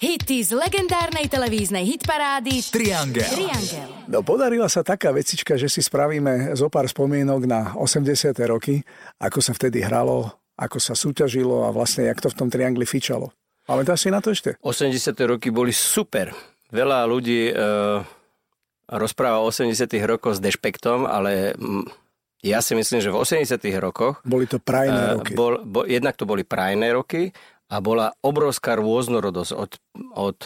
Hity z legendárnej televíznej hitparády Triangel. Triangel. No podarila sa taká vecička, že si spravíme zo pár spomienok na 80. roky, ako sa vtedy hralo, ako sa súťažilo a vlastne jak to v tom triangli fičalo. Pamätáš si na to ešte? 80. roky boli super. Veľa ľudí e, rozpráva o 80. rokoch s dešpektom, ale mm, ja si myslím, že v 80. rokoch Boli to prajné e, roky. bol, bol, jednak to boli prajné roky a bola obrovská rôznorodosť od, od,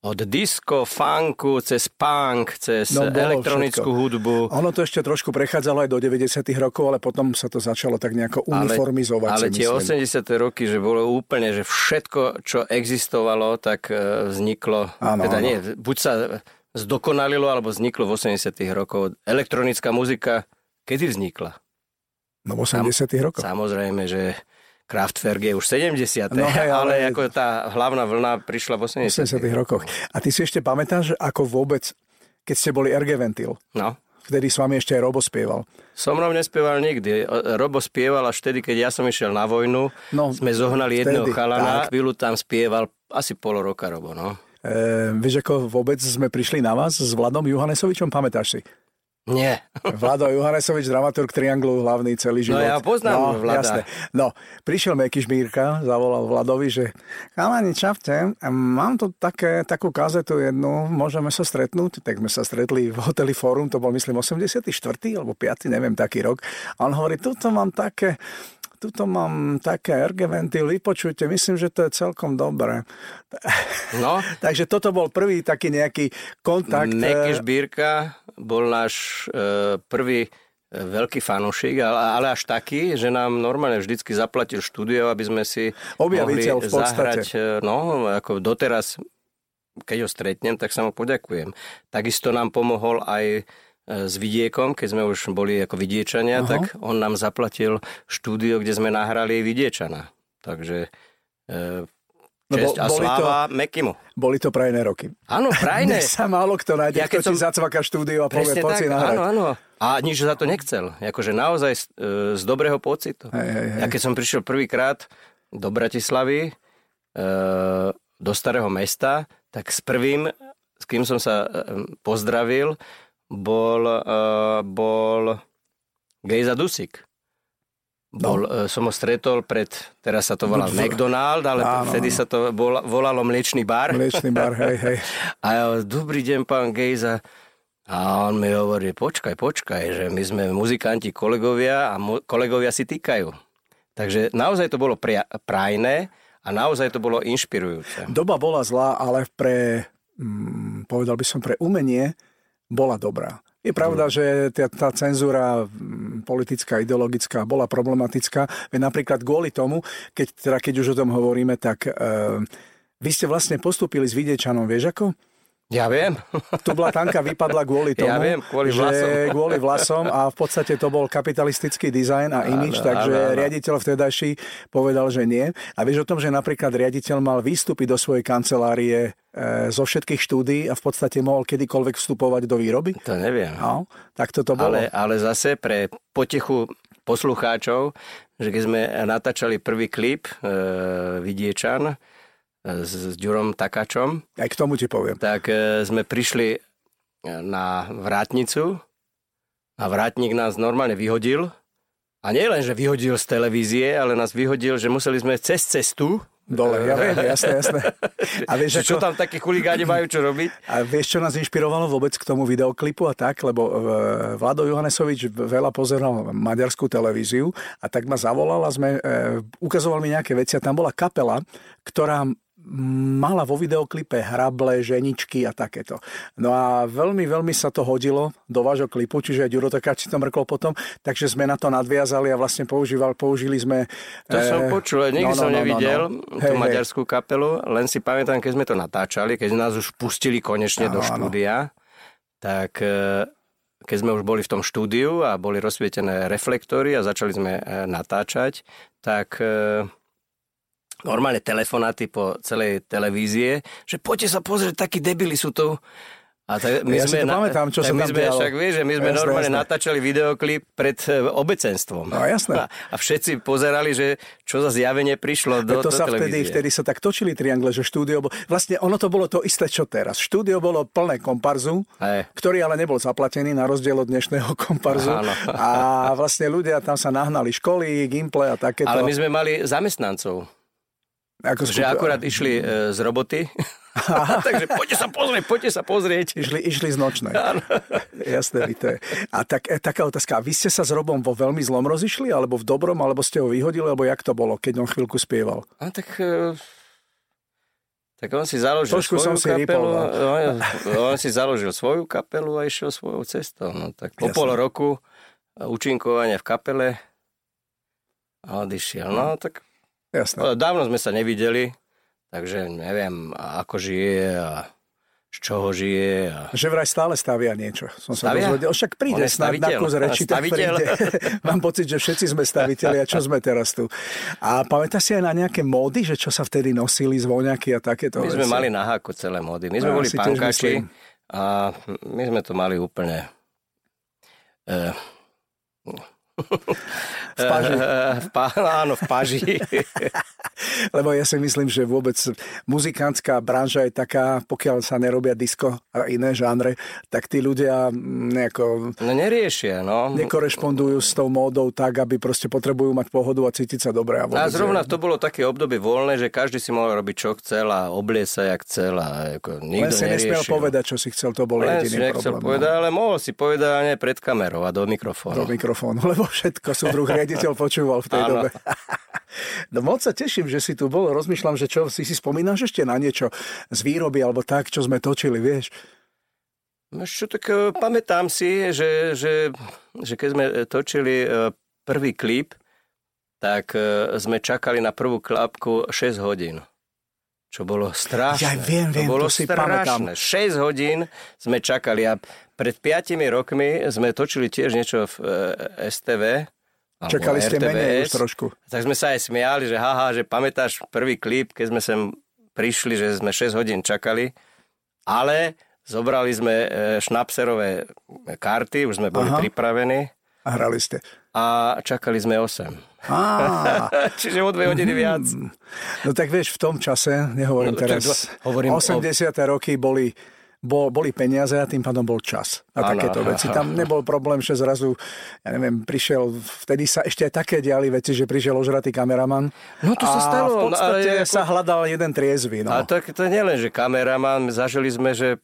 od disco, funku, cez punk, cez No, elektronickú všetko. hudbu. Ono to ešte trošku prechádzalo aj do 90. rokov, ale potom sa to začalo tak nejako uniformizovať. Ale, ale tie myslím. 80. roky, že bolo úplne, že všetko, čo existovalo, tak e, vzniklo, Áno, teda áno. nie, buď sa zdokonalilo, alebo vzniklo v 80. rokov. Elektronická muzika, kedy vznikla? No v 80. rokoch. Samozrejme, že Kraftwerk je už 70. No hej, ale... ale- ako tá hlavná vlna prišla v 80. 80. rokoch. A ty si ešte pamätáš, ako vôbec, keď ste boli RG Ventil, No. vtedy s vami ešte aj Robo spieval. So mnou nespieval nikdy. Robo spieval až vtedy, keď ja som išiel na vojnu. No, sme zohnali vtedy, jedného chalana. tak. Chvíľu tam spieval asi pol roka Robo, no. E, vieš, ako vôbec sme prišli na vás s Vladom Juhanesovičom, pamätáš si? Nie. Vlado Johanesovič, dramaturg Trianglu, hlavný celý život. No ja poznám no, Vlada. Jasné. No, prišiel Meky Žmírka, zavolal Vladovi, že chalani, čavte, mám tu také, takú kazetu jednu, môžeme sa stretnúť? Tak sme sa stretli v hoteli Forum, to bol myslím 84. alebo 5. neviem, taký rok. A on hovorí, tuto mám také, tuto mám také RG ventily, počujte, myslím, že to je celkom dobré. No, Takže toto bol prvý taký nejaký kontakt. Meky eh, Žbírka bol náš e, prvý e, veľký fanúšik, ale, ale až taký, že nám normálne vždycky zaplatil štúdio, aby sme si Objaviteľ mohli v zahrať. No, ako doteraz, keď ho stretnem, tak sa mu poďakujem. Takisto nám pomohol aj s vidiekom, keď sme už boli ako vidiečania, Aha. tak on nám zaplatil štúdio, kde sme nahrali vidiečana. Takže e, No bo- česť a boli to- sláva Mekimu. Boli to prajné roky. Áno, prajné. Dnes sa málo kto nájde, Ja kto som... ti zacvaká štúdio a povie, poď si nahrať. áno, áno. A nič za to nechcel. Akože naozaj z, e, z dobrého pocitu. Hej, hej, hej. Ja keď som prišiel prvýkrát do Bratislavy, e, do starého mesta, tak s prvým, s kým som sa e, pozdravil, bol, e, bol Gejza Dusik. Bol, no. som ho stretol pred, teraz sa to volá McDonald, ale Áno, vtedy áno. sa to bola, volalo Mliečný bar. Mliečný bar, hej, hej. A ja, dobrý deň, pán Gejza. A on mi hovorí, počkaj, počkaj, že my sme muzikanti, kolegovia a mu, kolegovia si týkajú. Takže naozaj to bolo pria, prajné a naozaj to bolo inšpirujúce. Doba bola zlá, ale pre, mm, povedal by som, pre umenie bola dobrá. Je pravda, Mm. že tá, tá cenzúra politická, ideologická bola problematická. Veď napríklad kvôli tomu, keď, teda keď už o tom hovoríme, tak e, vy ste vlastne postúpili s Vidiečanom, vieš ako? Ja viem. Tu Blatanka vypadla kvôli tomu, Ja viem, kvôli že vlasom. kvôli vlasom a v podstate to bol kapitalistický dizajn a imič, takže áno, áno. riaditeľ vtedajší povedal, že nie. A vieš o tom, že napríklad riaditeľ mal výstupy do svojej kancelárie zo všetkých štúdií a v podstate mohol kedykoľvek vstupovať do výroby? To neviem. No, tak toto bolo. Ale, ale zase pre potechu poslucháčov, že keď sme natáčali prvý klip e, Vidiečan e, s, s Ďurom Takáčom, Aj k tomu ti poviem. tak e, sme prišli e, na vrátnicu a vrátnik nás normálne vyhodil. A nie len, že vyhodil z televízie, ale nás vyhodil, že museli sme cez cestu. Dole, ja viem, jasné, jasné. A vieš, čo ako, tam takí chuligáni majú čo robiť? A vieš, čo nás inšpirovalo vôbec k tomu videoklipu a tak? Lebo e, Vlado Johanesovič veľa pozeral maďarskú televíziu a tak ma zavolal a sme, e, ukazoval mi nejaké veci a tam bola kapela, ktorá mala vo videoklipe hrable, ženičky a takéto. No a veľmi, veľmi sa to hodilo do vášho klipu, čiže aj Ďuro Takáč si to mrkol potom, takže sme na to nadviazali a vlastne používal, použili sme... To e, som počul, nikdy no, no, som no, no, nevidel no. tú hej. maďarskú kapelu, len si pamätám, keď sme to natáčali, keď nás už pustili konečne Áno, do áno. štúdia, tak e, keď sme už boli v tom štúdiu a boli rozsvietené reflektory a začali sme e, natáčať, tak normálne telefonáty po celej televízie, že poďte sa pozrieť, takí debili sú tu. A tak my Ja sme to pamätám, čo tak sa my sme, však vieš, že my sme Jasné, normálne jasné. natáčali videoklip pred e, obecenstvom. No, jasné. A, a všetci pozerali, že čo za zjavenie prišlo do, do to sa vtedy, televízie. vtedy sa tak točili triangle, že štúdio bolo... Vlastne ono to bolo to isté, čo teraz. Štúdio bolo plné komparzu, Hej. ktorý ale nebol zaplatený na rozdiel od dnešného komparzu. Áno. A vlastne ľudia tam sa nahnali školy, gimple a takéto. Ale my sme mali zamestnancov, ako že skup- akurát išli e, z roboty. Takže poďte sa pozrieť, poďte sa pozrieť. Išli, išli z nočnej. Jasné, je. A tak, e, taká otázka. A vy ste sa s Robom vo veľmi zlom rozišli? Alebo v dobrom? Alebo ste ho vyhodili? Alebo jak to bolo, keď on chvíľku spieval? A tak... e, Tak on si založil Trošku svoju som si kapelu, rýpol, no. on, on si založil svoju kapelu a išiel svojou cestou. No, tak po Jasné. pol roku účinkovania v kapele a odišiel. No tak Jasné. No, Dávno sme sa nevideli, takže neviem, ako žije a z čoho žije. A... Že vraj stále stavia niečo. Som sa Stavia? dozvedel. Však príde snad na kus reči, tak príde. Mám pocit, že všetci sme staviteľi a čo sme teraz tu. A pamätáš si aj na nejaké módy, že čo sa vtedy nosili, zvoňaky a takéto My sme veci? mali na háku celé módy. My sme No, boli myslím. a my sme to mali úplne... Eh, V páži. eh, v pá, áno, v páži. Lebo ja si myslím, že vôbec muzikantská branža je taká, pokiaľ sa nerobia disco a iné žánre, tak tí ľudia mm, nejako No neriešia, no. nekorešpondujú s tou módou tak, aby proste potrebujú mať pohodu a cítiť sa dobre. A, A zrovna je- to bolo také obdobie voľné, že každý si mohol robiť čo chcel a obliecť sa jak chcel a ako, Len nikto si nesmiel neriešil. povedať, čo si chcel, to bol Len si jediný nechcel problém. no. povedať, ale mohol si povedať ale nie pred kamerou a do mikrofónu. do mikrofónu, lebo všetko súdruh riaditeľ počúval v tej Áno. dobe. No moc sa teším, že si tu bol. Rozmýšľam, že čo si si spomínaš ešte na niečo z výroby alebo tak, čo sme točili, vieš. No čo, tak e, pamätám si, že, že, že keď sme e, točili e, prvý klip, tak sme čakali na prvú klapku 6 hodín. Čo bolo strašné. Ja viem, viem, to bolo to si strašné. 6 hodín sme čakali a pred 5 rokmi sme točili tiež niečo v e, STV. Čakali ste menej už RTVS. trošku. Tak sme sa aj smiali, že haha, že pamätáš prvý klip, keď sme sem prišli, že sme 6 hodín čakali, ale zobrali sme e, šnapserové karty, už sme boli Aha. pripravení A hrali ste. A čakali sme 8. Á, Čiže o 2 hodiny viac. no tak vieš, v tom čase, nehovorím No, teraz, hovorím o- 80. roky boli bol, boli peniaze a tým pádom bol čas a Áno. takéto veci. Tam nebol problém, že zrazu, ja neviem, prišiel, vtedy sa ešte aj také diali veci, že prišiel ožratý kameraman. No to sa stalo, v no, podstate ale ako- sa hľadal jeden triezvy. No. A to, to nie len, že kameraman, zažili sme, že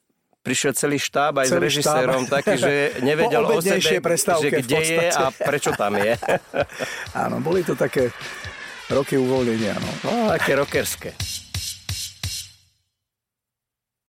prišiel celý štáb aj Celý s režisérom štáb. taký, že nevedel o sebe, že kde je a prečo tam je. Áno, boli to také roky uvoľnenia. No. No, také rockerské.